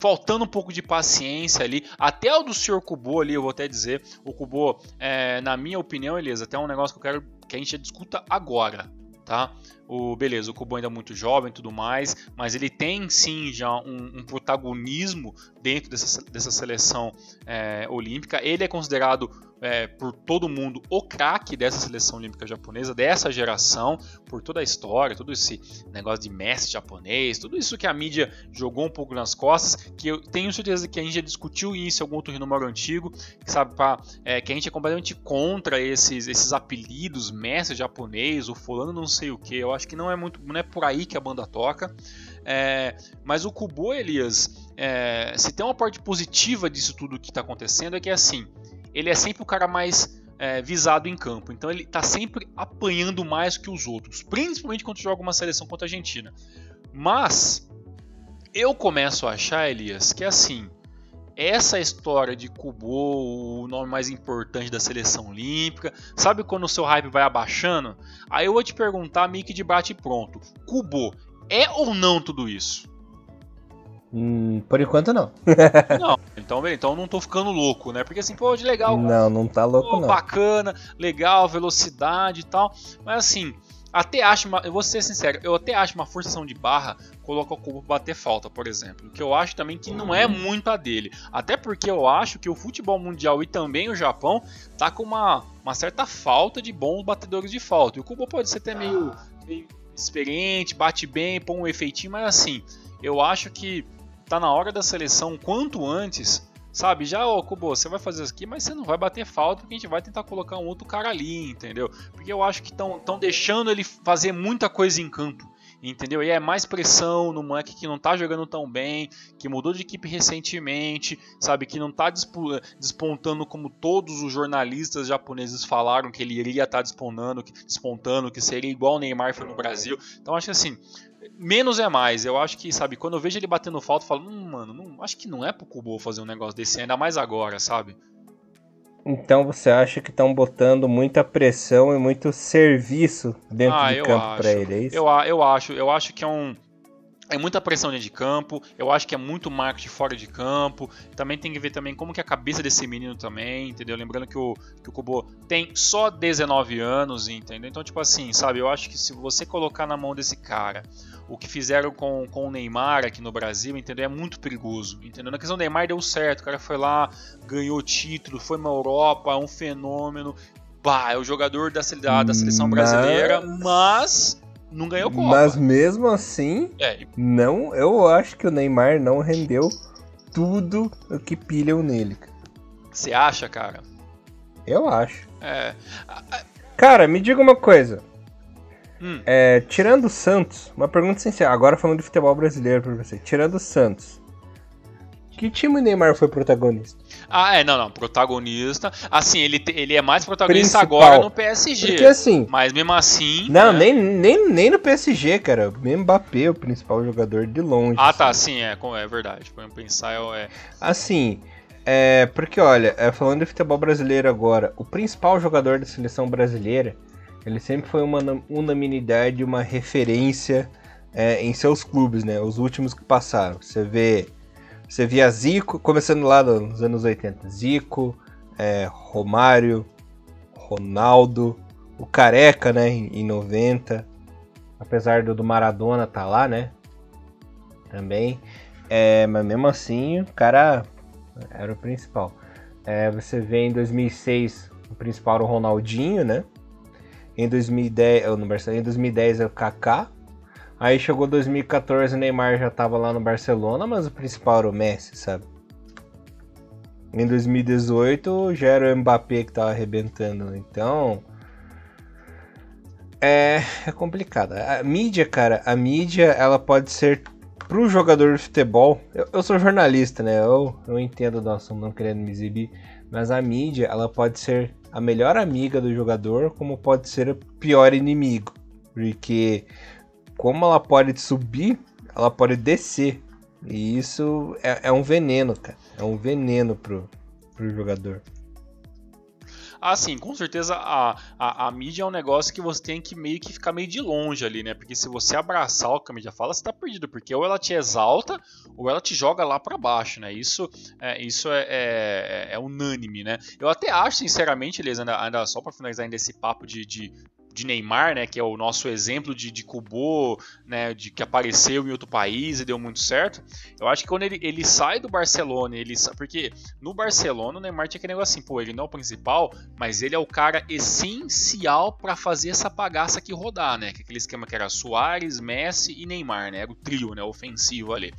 faltando um pouco de paciência ali. Até o do senhor Kubo ali, eu vou até dizer. O Kubo, é, na minha opinião, Elias, até um negócio que eu quero que a gente discuta agora, tá? O, beleza, o Kubo ainda é muito jovem tudo mais, mas ele tem sim já um, um protagonismo dentro dessa, dessa seleção é, olímpica. Ele é considerado é, por todo mundo o craque dessa seleção olímpica japonesa, dessa geração, por toda a história, todo esse negócio de mestre japonês, tudo isso que a mídia jogou um pouco nas costas, que eu tenho certeza que a gente já discutiu isso em algum outro número antigo, que sabe pra, é, que a gente é completamente contra esses, esses apelidos, mestre japonês, o fulano não sei o que. Eu acho que não é muito, não é por aí que a banda toca. É, mas o Kubo Elias, é, se tem uma parte positiva disso tudo que está acontecendo é que assim ele é sempre o cara mais é, visado em campo. Então ele está sempre apanhando mais que os outros, principalmente quando joga uma seleção contra a Argentina. Mas eu começo a achar, Elias, que assim, essa história de Kubo, o nome mais importante da seleção olímpica, sabe quando o seu hype vai abaixando? Aí eu vou te perguntar meio que de bate pronto. Kubo é ou não tudo isso? Hum, por enquanto não. não, então, então não tô ficando louco, né? Porque assim, pô, de legal. Não, não tá louco pô, não. Bacana, legal, velocidade e tal. Mas assim, até acho, uma, eu vou ser sincero, eu até acho uma forçação de barra colocar o cubo pra bater falta, por exemplo. Que eu acho também que não é muito a dele. Até porque eu acho que o futebol mundial e também o Japão tá com uma, uma certa falta de bons batedores de falta. E o cubo pode ser até meio, meio experiente, bate bem, põe um efeitinho, mas assim, eu acho que tá na hora da seleção, quanto antes, Sabe, já, ô, Kubo, você vai fazer isso aqui, mas você não vai bater falta porque a gente vai tentar colocar um outro cara ali, entendeu? Porque eu acho que estão deixando ele fazer muita coisa em campo entendeu? E é mais pressão no moleque que não tá jogando tão bem, que mudou de equipe recentemente, sabe? Que não tá despontando como todos os jornalistas japoneses falaram que ele iria estar tá despontando, que, despontando, que seria igual o Neymar foi no Brasil. Então acho que assim, menos é mais. Eu acho que, sabe, quando eu vejo ele batendo falta, eu falo, hum, mano, não, acho que não é pro Kubo fazer um negócio desse, ainda mais agora, sabe? Então você acha que estão botando muita pressão e muito serviço dentro ah, de campo para ele, é isso? Eu, eu acho, eu acho que é um é muita pressão dentro de campo, eu acho que é muito marketing fora de campo. Também tem que ver também como que é a cabeça desse menino também, entendeu? Lembrando que o, que o Kubo tem só 19 anos, entendeu? Então, tipo assim, sabe, eu acho que se você colocar na mão desse cara o que fizeram com, com o Neymar aqui no Brasil, entendeu? É muito perigoso, entendeu? Na questão do Neymar deu certo, o cara foi lá, ganhou título, foi na Europa, é um fenômeno, bah, é o jogador da, da, da seleção brasileira, mas não ganhou Copa. Mas mesmo assim, é. não, eu acho que o Neymar não rendeu tudo o que pilham nele. Você acha, cara? Eu acho. É. Cara, me diga uma coisa. Hum. É, tirando o Santos, uma pergunta sincera, agora falando de futebol brasileiro pra você. Tirando o Santos, que time o Neymar foi protagonista? Ah, é, não, não, protagonista. Assim, ele, ele é mais protagonista Principal. agora no PSG. Porque assim. Mas mesmo assim. Não, né? nem, nem, nem no PSG, cara. O Mbappé é o principal jogador de longe. Ah, tá, assim. tá, sim, é, é verdade. Podemos pensar, é. Assim. É, porque olha, é, falando de futebol brasileiro agora, o principal jogador da seleção brasileira ele sempre foi uma unanimidade, uma referência é, em seus clubes, né? Os últimos que passaram. Você vê, você via Zico, começando lá nos anos 80, Zico, é, Romário, Ronaldo, o Careca, né? Em, 90, apesar do, do Maradona tá lá, né? Também, é, mas mesmo assim o cara era o principal. É, você vê em 2006 o principal era o Ronaldinho, né? Em 2010, no Barcelona, em 2010 é o Kaká. Aí chegou 2014, o Neymar já tava lá no Barcelona, mas o principal era o Messi, sabe? Em 2018 já era o Mbappé que tava arrebentando. Então. É, é complicado. A mídia, cara, a mídia ela pode ser pro jogador de futebol. Eu, eu sou jornalista, né? Eu, eu entendo do assunto, não querendo me exibir. Mas a mídia ela pode ser a melhor amiga do jogador, como pode ser o pior inimigo. Porque como ela pode subir, ela pode descer. E isso é, é um veneno, cara. É um veneno pro, pro jogador. Ah, sim, com certeza a, a, a, mídia é um negócio que você tem que meio que ficar meio de longe ali, né? Porque se você abraçar o que a mídia fala, você tá perdido, porque ou ela te exalta ou ela te joga lá para baixo, né? Isso, é, isso é, é, é, unânime, né? Eu até acho, sinceramente, Elias, ainda, ainda só para finalizar ainda esse papo de, de de Neymar, né, que é o nosso exemplo de, de Kubo, né, de que apareceu em outro país e deu muito certo. Eu acho que quando ele, ele sai do Barcelona, ele porque no Barcelona o Neymar tinha aquele negócio assim, pô, ele não é o principal, mas ele é o cara essencial para fazer essa bagaça aqui rodar, né? Que aquele esquema que era Soares, Messi e Neymar, né? Era o trio, né, ofensivo ali.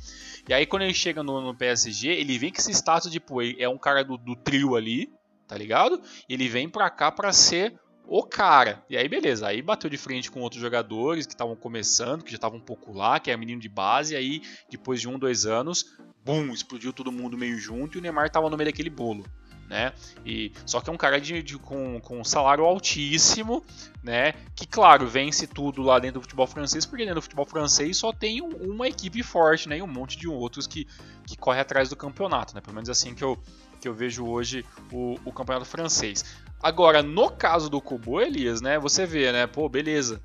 E aí quando ele chega no, no PSG, ele vem com esse status de, pô, é um cara do, do trio ali, tá ligado? Ele vem pra cá para ser o cara. E aí, beleza. Aí bateu de frente com outros jogadores que estavam começando, que já estavam um pouco lá, que é menino de base. Aí, depois de um, dois anos, bum, explodiu todo mundo meio junto e o Neymar tava no meio daquele bolo. Né? E, só que é um cara de, de, com, com um salário altíssimo, né? Que, claro, vence tudo lá dentro do futebol francês, porque dentro do futebol francês só tem um, uma equipe forte, né? E um monte de outros que, que corre atrás do campeonato, né? Pelo menos assim que eu, que eu vejo hoje o, o campeonato francês. Agora, no caso do Kubo, Elias, né? Você vê, né? Pô, beleza.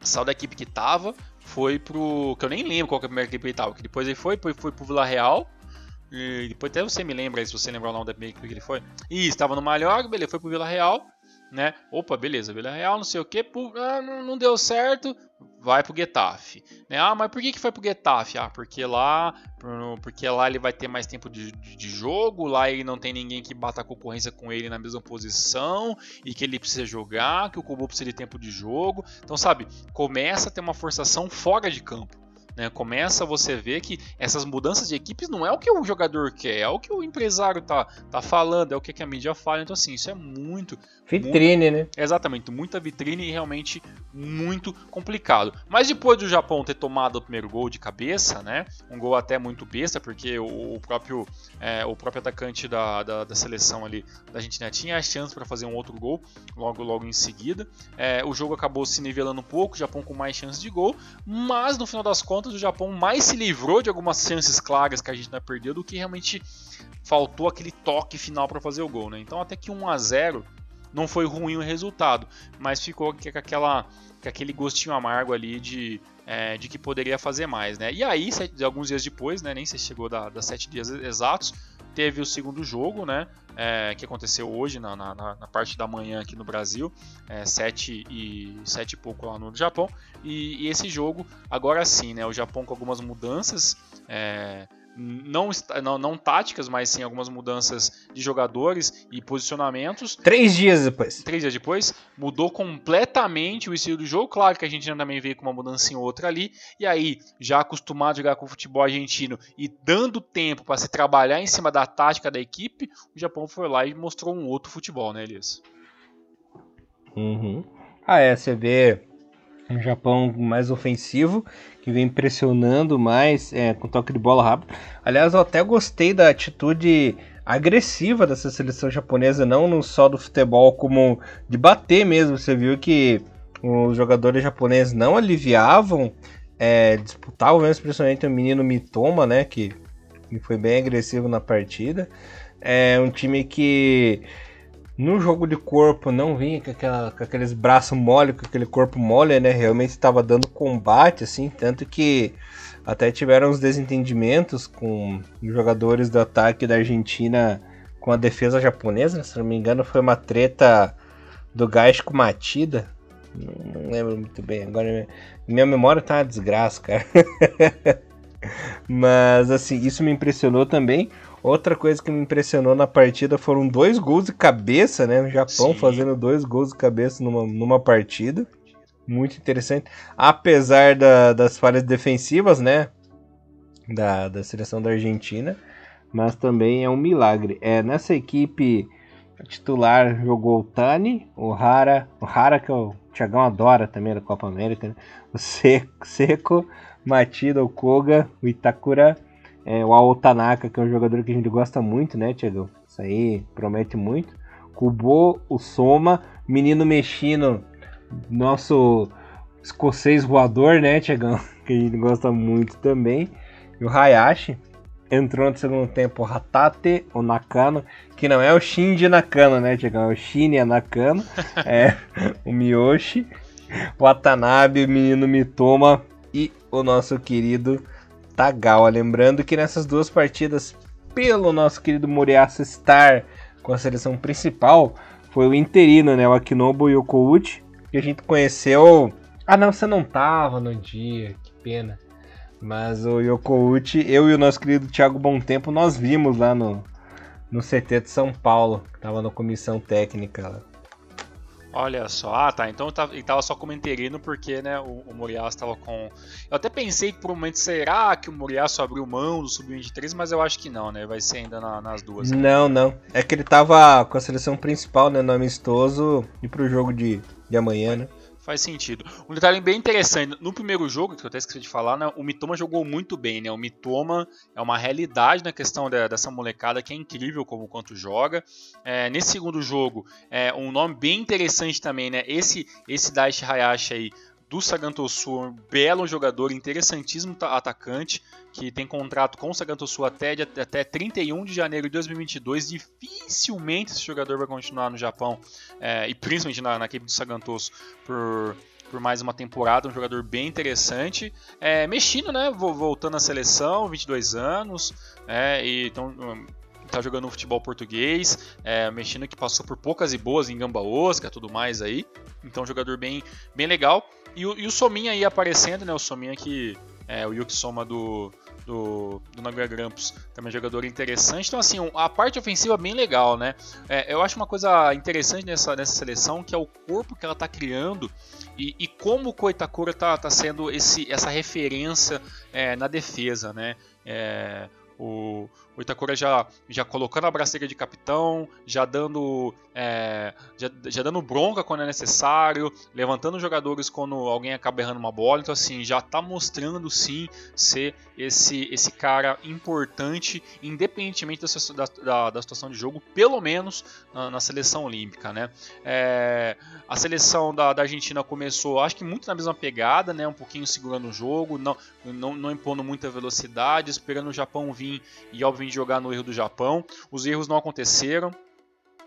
Saiu da equipe que tava, foi pro. Que eu nem lembro qual que é a primeira equipe que ele tava. Que depois ele foi, foi, foi pro Vila Real. E depois até você me lembra aí, se você lembrar o nome da primeira equipe que ele foi. E estava no Mallorca, beleza, foi pro Vila Real né? Opa, beleza, Vila Real, não sei o que, ah, não, deu certo, vai pro Getafe, né? Ah, mas por que, que foi pro Getafe? Ah, porque lá, porque lá ele vai ter mais tempo de, de jogo, lá ele não tem ninguém que bata a concorrência com ele na mesma posição e que ele precisa jogar, que o Kubo precisa de tempo de jogo. Então, sabe, começa a ter uma forçação fora de campo. Né? Começa você ver que essas mudanças de equipes não é o que o jogador quer, é o que o empresário tá, tá falando, é o que a mídia fala. Então, assim, isso é muito. Vitrine, muito, né? Exatamente, muita vitrine e realmente muito complicado. Mas depois do Japão ter tomado o primeiro gol de cabeça, né? Um gol até muito besta, porque o, o próprio, é, o próprio atacante da, da, da, seleção ali da Argentina tinha a chance para fazer um outro gol logo, logo em seguida. É, o jogo acabou se nivelando um pouco, o Japão com mais chances de gol, mas no final das contas o Japão mais se livrou de algumas chances claras que a Argentina perdeu do que realmente faltou aquele toque final para fazer o gol, né? Então até que 1 a 0 não foi ruim o resultado, mas ficou com aquela com aquele gostinho amargo ali de, é, de que poderia fazer mais, né? E aí, sete, alguns dias depois, né, nem se chegou da, das sete dias exatos, teve o segundo jogo, né? É, que aconteceu hoje na, na, na, parte da manhã aqui no Brasil, é, 7 e 7 e pouco lá no Japão. E, e, esse jogo, agora sim, né? O Japão com algumas mudanças. É, não, não, não táticas, mas sim algumas mudanças de jogadores e posicionamentos. Três dias depois. Três dias depois, mudou completamente o estilo do jogo. Claro que a gente também veio com uma mudança em outra ali. E aí, já acostumado a jogar com o futebol argentino e dando tempo para se trabalhar em cima da tática da equipe, o Japão foi lá e mostrou um outro futebol, né, Elias? Uhum. Ah, é, você vê um Japão mais ofensivo, que vem pressionando mais, é, com toque de bola rápido. Aliás, eu até gostei da atitude agressiva dessa seleção japonesa, não só do futebol, como de bater mesmo. Você viu que os jogadores japoneses não aliviavam, é, disputavam mesmo, principalmente o menino Mitoma, né, que, que foi bem agressivo na partida. É um time que no jogo de corpo não vinha com, aquela, com aqueles braços mole, com aquele corpo mole, né? Realmente estava dando combate, assim, tanto que até tiveram uns desentendimentos com jogadores do ataque da Argentina com a defesa japonesa, né? se não me engano foi uma treta do Gás com Matida, não, não lembro muito bem, agora minha memória tá uma desgraça, cara. Mas assim, isso me impressionou também. Outra coisa que me impressionou na partida foram dois gols de cabeça, né? O Japão Sim. fazendo dois gols de cabeça numa, numa partida. Muito interessante. Apesar da, das falhas defensivas, né? Da, da seleção da Argentina. Mas também é um milagre. É, nessa equipe titular jogou o Tani, o Hara, o Hara que o Thiagão adora também da Copa América, né? o Seco, Seco Matida, o Koga, o Itakura é, o Aotanaka, que é um jogador que a gente gosta muito, né, Tiago? Isso aí promete muito. Kubo, o Soma, menino mexino, nosso escocês voador, né, Tiagão? Que a gente gosta muito também. E o Hayashi entrou no segundo tempo o Hatate, o Nakano, que não é o Shinji Nakano, né, Tiagão? É o Shinya Nakano, é o Miyoshi, o Watanabe, o menino Mitoma e o nosso querido Tagawa. Lembrando que nessas duas partidas, pelo nosso querido Moriaço estar com a seleção principal, foi o interino, né? O Akinobu Yokouchi, que a gente conheceu. Ah, não, você não tava no dia, que pena. Mas o Yokouchi, eu e o nosso querido Thiago Bom Tempo, nós vimos lá no, no CT de São Paulo, que tava na comissão técnica lá. Olha só, ah tá, então ele tava só como interino porque né, o, o estava com. Eu até pensei por um momento será que o Moriaço abriu mão do Sub-23, mas eu acho que não, né? Vai ser ainda na, nas duas. Né? Não, não. É que ele tava com a seleção principal, né, no amistoso e pro jogo de, de amanhã, né? Faz sentido. Um detalhe bem interessante, no primeiro jogo, que eu até esqueci de falar, né, o Mitoma jogou muito bem, né? O Mitoma é uma realidade na questão de, dessa molecada que é incrível como quanto joga. É, nesse segundo jogo, é um nome bem interessante também, né? Esse esse Daishi Hayashi aí do Sagantosu, um belo jogador, interessantíssimo atacante, que tem contrato com o Sagantosu até, até 31 de janeiro de 2022. Dificilmente esse jogador vai continuar no Japão, é, e principalmente na, na equipe do Sagantosu, por, por mais uma temporada, um jogador bem interessante. É, mexendo, né? Voltando à seleção, 22 anos, é, e então tá jogando futebol português, é, mexendo que passou por poucas e boas em Gamba Osca, tudo mais aí. Então, jogador bem, bem legal. E o, e o Sominha aí aparecendo, né? O Sominha que é o Yuki Soma do, do, do Nagoya Grampus, também é jogador interessante. Então, assim, a parte ofensiva é bem legal, né? É, eu acho uma coisa interessante nessa, nessa seleção que é o corpo que ela está criando e, e, como o Koitakura está tá sendo esse, essa referência é, na defesa, né? É, o, o Itakura já, já colocando a braceira de capitão, já dando, é, já, já, dando bronca quando é necessário, levantando jogadores quando alguém acaba errando uma bola. Então, assim, já está mostrando sim ser esse, esse cara importante, independentemente da, da, da situação de jogo, pelo menos na, na seleção olímpica. Né? É, a seleção da, da, Argentina começou, acho que muito na mesma pegada, né? um pouquinho segurando o jogo, não, não, não impondo muita velocidade, esperando o Japão vir e, obviamente, jogar no erro do Japão. Os erros não aconteceram.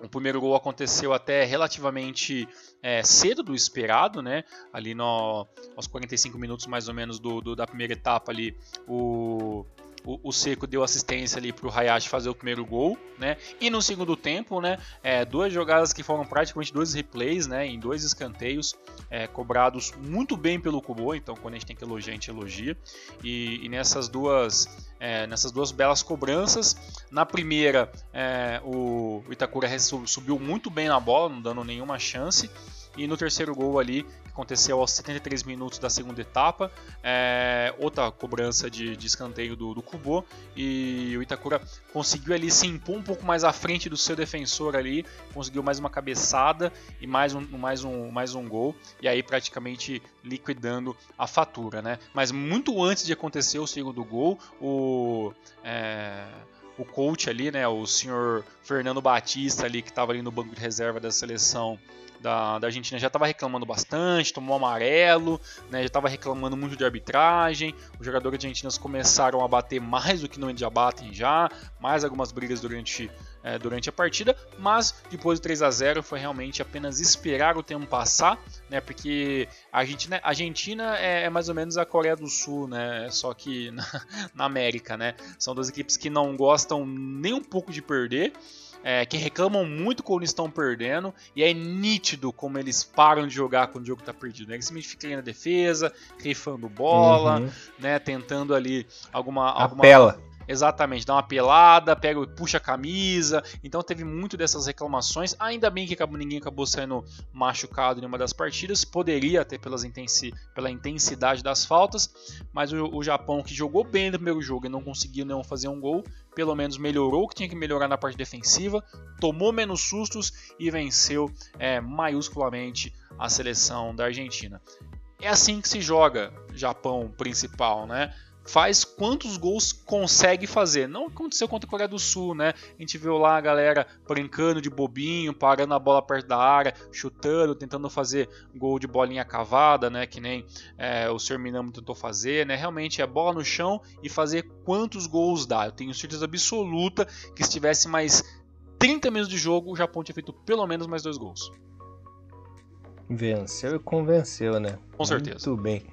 O primeiro gol aconteceu até relativamente é, cedo do esperado, né? Ali no, aos 45 minutos mais ou menos do, do da primeira etapa ali, o o, o Seco deu assistência ali para o Hayashi fazer o primeiro gol, né? E no segundo tempo, né? É, duas jogadas que foram praticamente dois replays, né? Em dois escanteios é, cobrados muito bem pelo Kubo. Então, quando a gente tem que elogiar, a gente elogia. E, e nessas duas é, nessas duas belas cobranças. Na primeira, é, o Itakura subiu muito bem na bola, não dando nenhuma chance. E no terceiro gol ali, que aconteceu aos 73 minutos da segunda etapa, é, outra cobrança de, de escanteio do, do Kubo, e o Itakura conseguiu ali se impor um pouco mais à frente do seu defensor ali, conseguiu mais uma cabeçada e mais um, mais um, mais um gol, e aí praticamente liquidando a fatura, né? Mas muito antes de acontecer o segundo gol, o... É, o coach ali, né, o senhor Fernando Batista ali que estava ali no banco de reserva da seleção da, da Argentina já estava reclamando bastante, tomou amarelo, né, já estava reclamando muito de arbitragem. Os jogadores argentinos começaram a bater mais do que não já batem já, mais algumas brigas durante, é, durante a partida, mas depois do 3 a 0 foi realmente apenas esperar o tempo passar, né, porque a Argentina, a Argentina é, é mais ou menos a Coreia do Sul, né, só que na, na América, né, são duas equipes que não gostam nem um pouco de perder é, que reclamam muito quando estão perdendo, e é nítido como eles param de jogar quando o jogo está perdido. Né? Eles simplesmente ficam na defesa, rifando bola, uhum. né, tentando ali alguma. alguma... Apela. Exatamente, dá uma pelada, pega, puxa a camisa. Então teve muito dessas reclamações. Ainda bem que acabou, ninguém acabou sendo machucado em uma das partidas. Poderia até pelas intensi, pela intensidade das faltas. Mas o, o, Japão, que jogou bem no primeiro jogo e não conseguiu não fazer um gol, pelo menos melhorou o que tinha que melhorar na parte defensiva, tomou menos sustos e venceu é, maiusculamente a seleção da Argentina. É assim que se joga Japão principal, né? Faz quantos gols consegue fazer. Não aconteceu contra a Coreia do Sul, né? A gente viu lá a galera brincando de bobinho, parando a bola perto da área, chutando, tentando fazer gol de bolinha cavada, né? Que nem é, o Sr. Minamo tentou fazer, né? Realmente é bola no chão e fazer quantos gols dá. Eu tenho certeza absoluta que se tivesse mais 30 minutos de jogo, o Japão tinha feito pelo menos mais dois gols. Venceu e convenceu, né? Com certeza. Muito bem.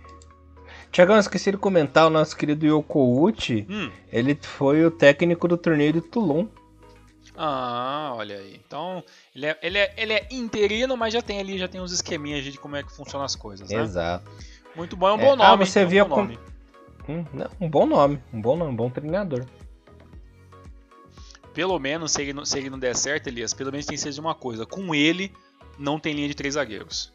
Tiagão, esqueci de comentar, o nosso querido Yoko Uchi, hum. ele foi o técnico do torneio de Toulon. Ah, olha aí. Então, ele é, ele, é, ele é interino, mas já tem ali, já tem uns esqueminhas de como é que funcionam as coisas, né? Exato. Muito bom, é um bom é, nome. Ah, você via um bom nome. Hum, não, um bom nome, um bom nome, um bom treinador. Pelo menos, se ele, não, se ele não der certo, Elias, pelo menos tem que ser de uma coisa. Com ele, não tem linha de três zagueiros.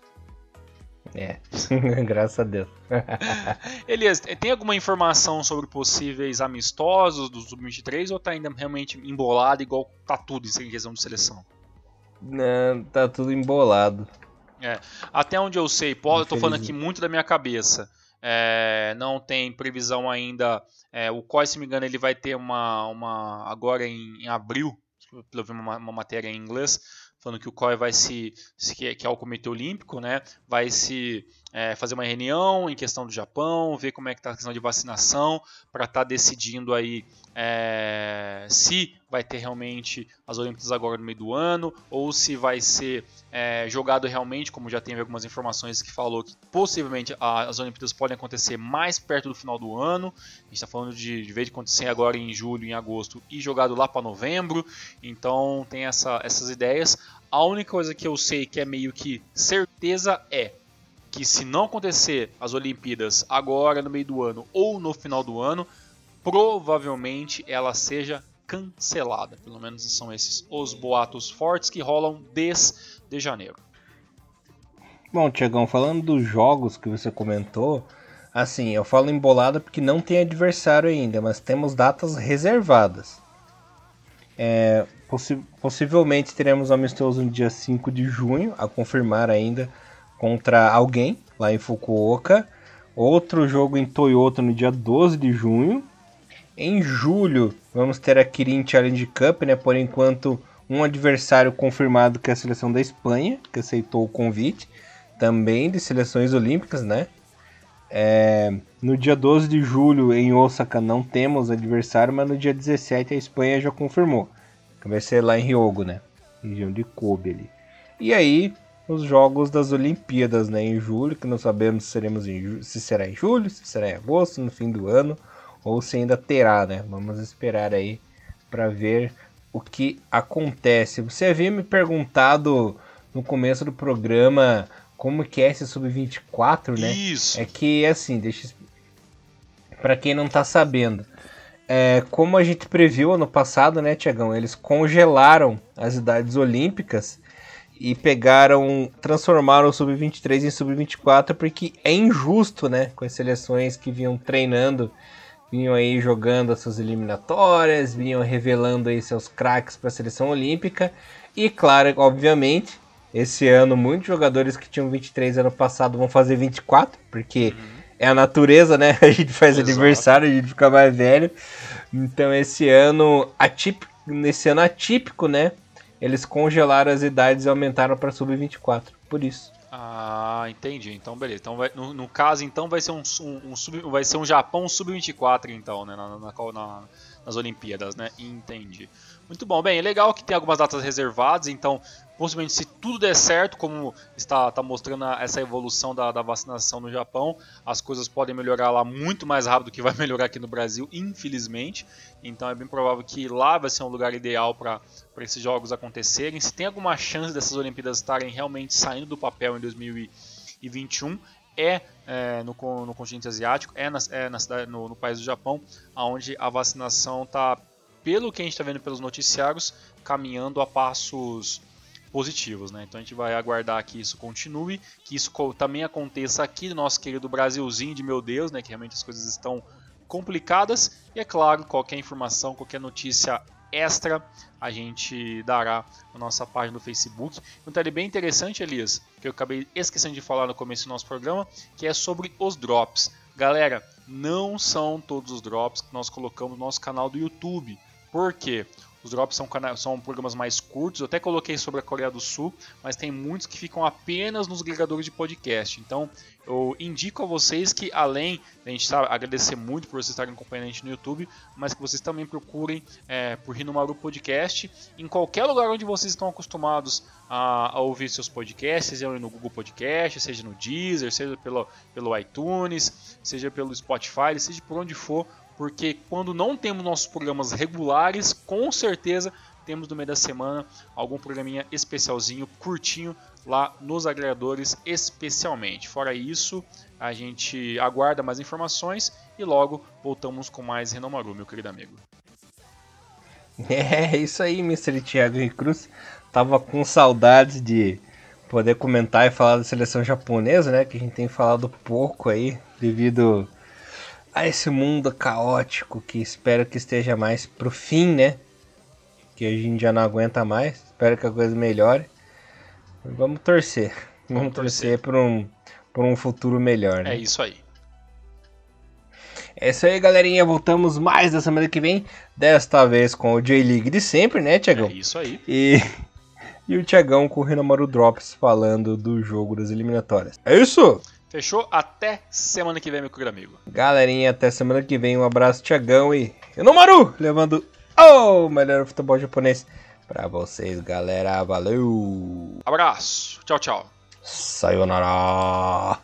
É, graças a Deus. Elias, tem alguma informação sobre possíveis amistosos do Sub-23 ou tá ainda realmente embolado igual tá tudo em questão de seleção? Não, tá tudo embolado. É, até onde eu sei, pô, eu tô falando aqui muito da minha cabeça. É, não tem previsão ainda. É, o COI, se me engano, ele vai ter uma, uma agora em, em abril, eu vi uma, uma matéria em inglês, falando que o COI vai se, se que, é o Comitê Olímpico, né, vai se é, fazer uma reunião em questão do Japão, ver como é que está a questão de vacinação, para estar tá decidindo aí é, se vai ter realmente as Olimpíadas agora no meio do ano, ou se vai ser é, jogado realmente, como já teve algumas informações que falou que possivelmente as Olimpíadas podem acontecer mais perto do final do ano. A gente está falando de, de de acontecer agora em julho, em agosto, e jogado lá para novembro. Então tem essa, essas ideias. A única coisa que eu sei que é meio que certeza é que se não acontecer as Olimpíadas agora no meio do ano ou no final do ano, provavelmente ela seja cancelada. Pelo menos são esses os boatos fortes que rolam desde janeiro. Bom, Tiagão, falando dos jogos que você comentou, assim, eu falo embolada porque não tem adversário ainda, mas temos datas reservadas. É, possi possivelmente teremos amistoso no dia 5 de junho, a confirmar ainda, contra alguém lá em Fukuoka. Outro jogo em Toyota no dia 12 de junho. Em julho, vamos ter a Kirin Challenge Cup, né? Por enquanto, um adversário confirmado que é a seleção da Espanha, que aceitou o convite, também de seleções olímpicas, né? É, no dia 12 de julho, em Osaka, não temos adversário, mas no dia 17 a Espanha já confirmou. Que vai ser lá em Ryogo, né? Região de Kobe ali. E aí, os jogos das Olimpíadas, né? Em julho, que não sabemos se, seremos em, se será em julho, se será em agosto, no fim do ano, ou se ainda terá, né? Vamos esperar aí para ver o que acontece. Você havia me perguntado no começo do programa como que é esse sub-24, né? Isso. É que assim, deixa para quem não tá sabendo, é, como a gente previu ano passado, né, Tiagão? Eles congelaram as idades olímpicas e pegaram, transformaram o sub-23 em sub-24 porque é injusto, né, com as seleções que vinham treinando, vinham aí jogando as suas eliminatórias, vinham revelando aí seus craques para a seleção olímpica e claro, obviamente, esse ano, muitos jogadores que tinham 23 ano passado vão fazer 24, porque uhum. é a natureza, né? A gente faz Exato. aniversário, a gente fica mais velho. Então, esse ano, atípico, nesse ano atípico, né? Eles congelaram as idades e aumentaram para sub-24. Por isso. Ah, entendi. Então, beleza. Então, vai, no, no, caso, então, vai ser um, um, um sub, vai ser um Japão sub-24, então, né? Na, na, na, nas Olimpíadas, né? Entendi. Muito bom. Bem, é legal que tem algumas datas reservadas, então possivelmente se tudo der certo, como está, está mostrando essa evolução da, da, vacinação no Japão, as coisas podem melhorar lá muito mais rápido do que vai melhorar aqui no Brasil, infelizmente. Então é bem provável que lá vai ser um lugar ideal para esses jogos acontecerem. Se tem alguma chance dessas Olimpíadas estarem realmente saindo do papel em 2021, é, é no, no, continente asiático, é, na, é na cidade, no, no país do Japão, onde a vacinação está pelo que a gente está vendo pelos noticiários, caminhando a passos positivos, né? Então a gente vai aguardar que isso continue, que isso também aconteça aqui no nosso querido Brasilzinho de meu Deus, né? Que realmente as coisas estão complicadas. E é claro, qualquer informação, qualquer notícia extra a gente dará na nossa página do Facebook. Um detalhe bem interessante, Elias, que eu acabei esquecendo de falar no começo do nosso programa, que é sobre os drops. Galera, não são todos os drops que nós colocamos no nosso canal do YouTube. Por quê? Os drops são, são programas mais curtos, eu até coloquei sobre a Coreia do Sul, mas tem muitos que ficam apenas nos agregadores de podcast. Então eu indico a vocês que, além a gente sabe, agradecer muito por vocês estarem acompanhando a gente no YouTube, mas que vocês também procurem é, por Rinomaru Podcast em qualquer lugar onde vocês estão acostumados a, a, ouvir seus podcasts, seja no Google Podcast, seja no Deezer, seja pelo, pelo iTunes, seja pelo Spotify, seja por onde for porque quando não temos nossos programas regulares, com certeza temos no meio da semana algum programinha especialzinho, curtinho, lá nos agregadores especialmente. Fora isso, a gente aguarda mais informações e logo voltamos com mais Renomaru, meu querido amigo. É, isso aí, Mr. Thiago Cruz. Tava com saudades de poder comentar e falar da seleção japonesa, né? Que a gente tem falado pouco aí, devido a esse mundo caótico que espero que esteja mais pro fim, né? Que a gente já não aguenta mais. Espero que a coisa melhore. Vamos torcer. Vamos, Vamos torcer, torcer por um, por um futuro melhor, né? É isso aí. É isso aí, galerinha. Voltamos mais da semana que vem. Desta vez com o J-League de sempre, né, Tiagão? É isso aí. E, e o Tiagão com o Renomaru Drops falando do jogo das eliminatórias. É isso! Fechou? Até semana que vem, meu querido amigo. Galerinha, até semana que vem. Um abraço, Tiagão e Enomaru, levando o melhor futebol japonês pra vocês, galera. Valeu! Abraço. Tchau, tchau. Sayonara.